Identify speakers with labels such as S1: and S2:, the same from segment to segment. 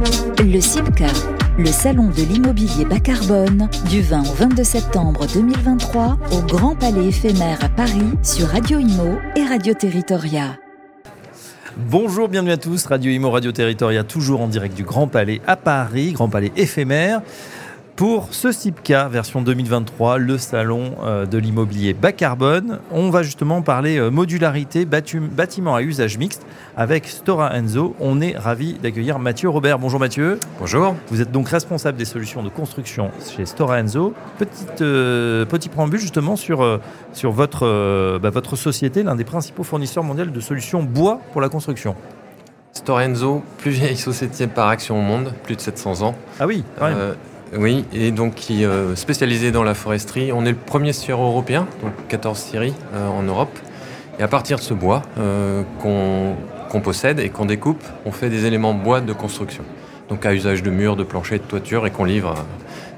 S1: Le CIPCA, le salon de l'immobilier bas carbone, du 20 au 22 septembre 2023 au Grand Palais éphémère à Paris sur Radio Imo et Radio Territoria.
S2: Bonjour, bienvenue à tous. Radio Imo, Radio Territoria, toujours en direct du Grand Palais à Paris, Grand Palais éphémère. Pour ce CIPCA version 2023, le salon euh, de l'immobilier bas carbone, on va justement parler euh, modularité, bâtiment à usage mixte avec Stora Enzo. On est ravi d'accueillir Mathieu Robert. Bonjour Mathieu.
S3: Bonjour.
S2: Vous êtes donc responsable des solutions de construction chez Stora Enzo. Petite, euh, petit préambule justement sur, sur votre, bah, votre société, l'un des principaux fournisseurs mondiaux de solutions bois pour la construction.
S3: Stora Enzo, plus vieille société par action au monde, plus de 700 ans.
S2: Ah oui.
S3: Oui, et donc qui est euh, spécialisé dans la foresterie. On est le premier scieur européen, donc 14 scieries euh, en Europe. Et à partir de ce bois euh, qu'on possède et qu'on découpe, on fait des éléments bois de construction. Donc à usage de murs, de planchers, de toitures et qu'on livre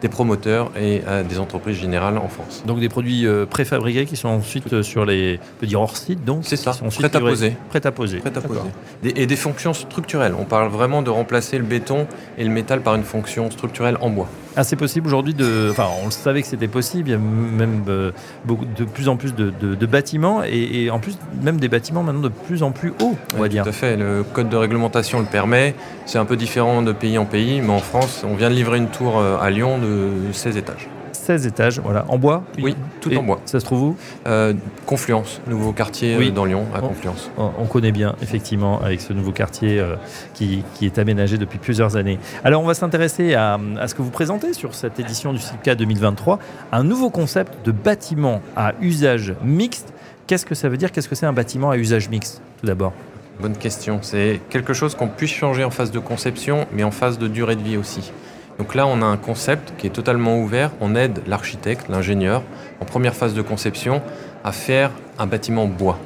S3: des promoteurs et à des entreprises générales en France.
S2: Donc des produits euh, préfabriqués qui sont ensuite euh, sur les, on peut dire hors site, donc
S3: c'est ça, prêt à poser,
S2: prêt à poser,
S3: prêt à poser. et des fonctions structurelles. On parle vraiment de remplacer le béton et le métal par une fonction structurelle en bois.
S2: Ah, c'est possible aujourd'hui de. Enfin, on le savait que c'était possible. Il y a même euh, beaucoup, de plus en plus de, bâtiments et, en plus même des bâtiments maintenant de plus en plus hauts, on va dire.
S3: Tout à fait. Le code de réglementation le permet. C'est un peu différent de pays en pays, mais en France, on vient de livrer une tour à Lyon de 16 étages.
S2: 16 étages, voilà. En bois
S3: Oui, tout en bois.
S2: Ça se trouve où?
S3: Euh, Confluence, nouveau quartier euh, dans Lyon, à Confluence.
S2: On, connaît bien, effectivement, avec ce nouveau quartier euh, qui, est aménagé depuis plusieurs années. Alors, on va s'intéresser à, ce que vous présentez sur cette édition du CIPCA 2023, un nouveau concept de bâtiment à usage mixte. Qu'est-ce que ça veut dire? Qu'est-ce que c'est un bâtiment à usage mixte, tout d'abord?
S3: Bonne question. C'est quelque chose qu'on puisse changer en phase de conception, mais en phase de durée de vie aussi. Donc là, on a un concept qui est totalement ouvert. On aide l'architecte, l'ingénieur, en première phase de conception, à faire un bâtiment bois,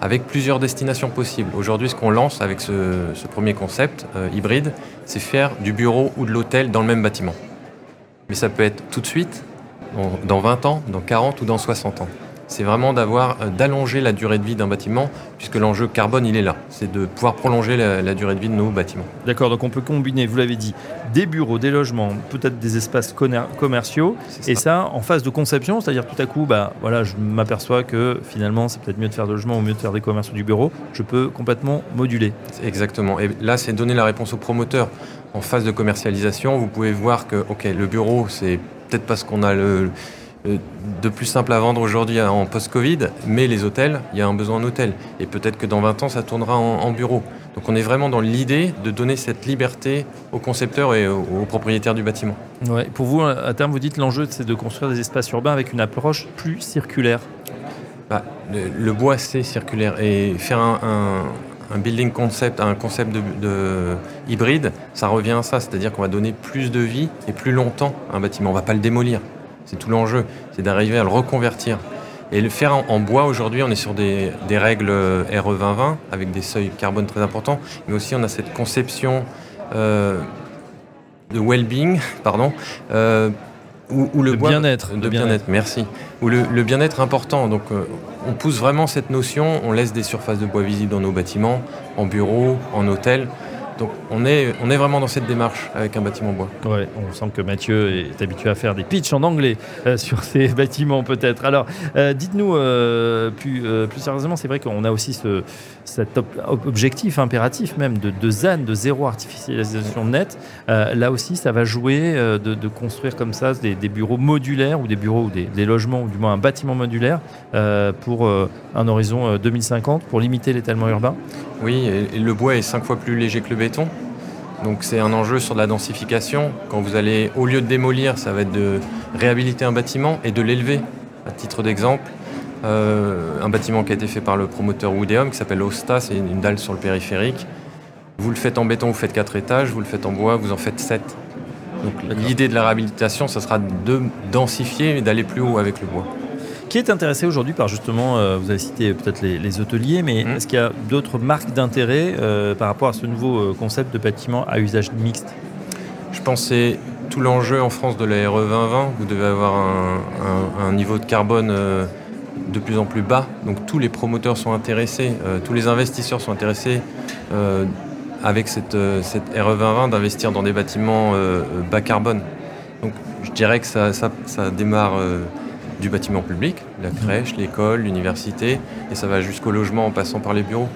S3: avec plusieurs destinations possibles. Aujourd'hui, ce qu'on lance avec ce, premier concept euh, hybride, c'est faire du bureau ou de l'hôtel dans le même bâtiment. Mais ça peut être tout de suite, dans 20 ans, dans 40 ou dans 60 ans c'est vraiment d'avoir euh, d'allonger la durée de vie d'un bâtiment, puisque l'enjeu carbone, il est là. C'est de pouvoir prolonger la, durée de vie de nos bâtiments.
S2: D'accord, donc on peut combiner, vous l'avez dit, des bureaux, des logements, peut-être des espaces commerciaux, et ça en phase de conception, c'est-à-dire tout à coup, bah, voilà, je m'aperçois que finalement, c'est peut-être mieux de faire de logement ou mieux de faire des commerces ou du bureau, je peux complètement moduler.
S3: Exactement, et là, c'est donner la réponse au promoteur. En phase de commercialisation, vous pouvez voir que, ok, le bureau, c'est peut-être parce qu'on a le de plus simple à vendre aujourd'hui en post-Covid, mais les hôtels, il y a un besoin en hôtel. Et peut-être que dans 20 ans, ça tournera en, bureau. Donc on est vraiment dans l'idée de donner cette liberté aux concepteurs et aux, propriétaires du bâtiment.
S2: Ouais. Pour vous, à terme, vous dites l'enjeu, c'est de construire des espaces urbains avec une approche plus circulaire.
S3: Bah, le, bois, c'est circulaire. Et faire un, building concept, un concept de, hybride, ça revient à ça. C'est-à-dire qu'on va donner plus de vie et plus longtemps à un bâtiment. On ne va pas le démolir. C'est tout l'enjeu, c'est d'arriver à le reconvertir. Et le faire en, bois, aujourd'hui, on est sur des, règles RE 2020 avec des seuils carbone très importants, mais aussi on a cette conception euh, de well-being, pardon,
S2: euh, où, le bien-être.
S3: De bien-être, merci. Où le, bien-être important. Donc, euh, on pousse vraiment cette notion. On laisse des surfaces de bois visibles dans nos bâtiments, en bureaux, en hôtels. Donc on est, on est vraiment dans cette démarche avec un bâtiment bois.
S2: Ouais, on sent que Mathieu est habitué à faire des pitchs en anglais euh, sur ces bâtiments peut-être. Alors euh, dites-nous euh, plus, plus, sérieusement, c'est vrai qu'on a aussi ce, cet objectif impératif même de, de, ZAN, de zéro artificialisation nette. là aussi, ça va jouer de, construire comme ça des, bureaux modulaires ou des bureaux ou des, logements ou du moins un bâtiment modulaire pour un horizon 2050 pour limiter l'étalement urbain?
S3: Oui, et le bois est cinq fois plus léger que le béton. Donc c'est un enjeu sur de la densification. Quand vous allez, au lieu de démolir, ça va être de réhabiliter un bâtiment et de l'élever. À titre d'exemple, euh, un bâtiment qui a été fait par le promoteur Woodeum qui s'appelle Osta, c'est une dalle sur le périphérique. Vous le faites en béton, vous faites 4 étages, vous le faites en bois, vous en faites 7. Donc l'idée de la réhabilitation, ça sera de densifier et d'aller plus haut avec le bois.
S2: Qui est intéressé aujourd'hui par justement, euh, vous avez cité peut-être les, hôteliers, mais mmh. est-ce qu'il y a d'autres marques d'intérêt euh, par rapport à ce nouveau euh, concept de bâtiment à usage mixte?
S3: Je pense que c'est tout l'enjeu en France de la RE 2020. Vous devez avoir un, niveau de carbone de plus en plus bas. Donc tous les promoteurs sont intéressés, tous les investisseurs sont intéressés avec cette, cette RE 2020 d'investir dans des bâtiments bas carbone. Donc je dirais que ça, ça, ça démarre du bâtiment public, la crèche, l'école, l'université, et ça va jusqu'au logement en passant par les bureaux.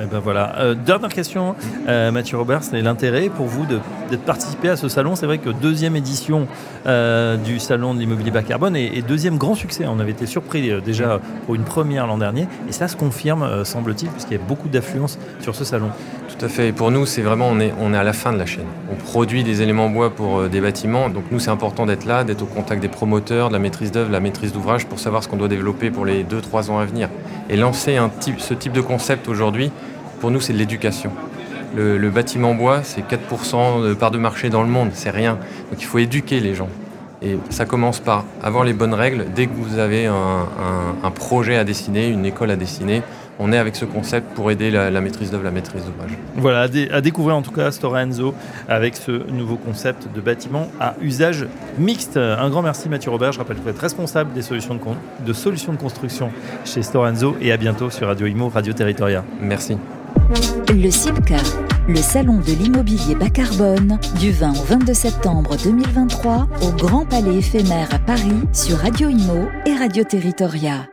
S2: Eh ben voilà. Euh, dernière question, euh, Mathieu Robert, c'est l'intérêt pour vous de, participer à ce salon. C'est vrai que deuxième édition euh, du salon de l'immobilier bas carbone et, deuxième grand succès. On avait été surpris déjà pour une première l'an dernier et ça se confirme, semble-t-il, puisqu'il y a beaucoup d'affluence sur ce salon.
S3: Tout à fait. Et pour nous, c'est vraiment, on est, on est à la fin de la chaîne. On produit des éléments bois pour des bâtiments. Donc nous, c'est important d'être là, d'être au contact des promoteurs, de la maîtrise d'œuvre, la maîtrise d'ouvrage pour savoir ce qu'on doit développer pour les 2-3 ans à venir. Et lancer ce type de concept aujourd'hui, pour nous, c'est de l'éducation. Le, bâtiment bois, c'est 4% de part de marché dans le monde, c'est rien. Donc il faut éduquer les gens. Et ça commence par avoir les bonnes règles. Dès que vous avez un, projet à dessiner, une école à dessiner, on est avec ce concept pour aider la, maîtrise d'œuvre, la maîtrise d'ouvrage.
S2: Voilà, à, découvrir en tout cas Stora Enzo avec ce nouveau concept de bâtiment à usage mixte. Un grand merci Mathieu Robert. Je rappelle que vous êtes responsable des solutions de, de solutions de construction chez Stora Enzo et à bientôt sur Radio Imo, Radio Territoria.
S3: Merci.
S1: Le CIPCA, le salon de l'immobilier bas carbone, du 20 au 22 septembre 2023 au Grand Palais éphémère à Paris sur Radio Imo et Radio Territoria.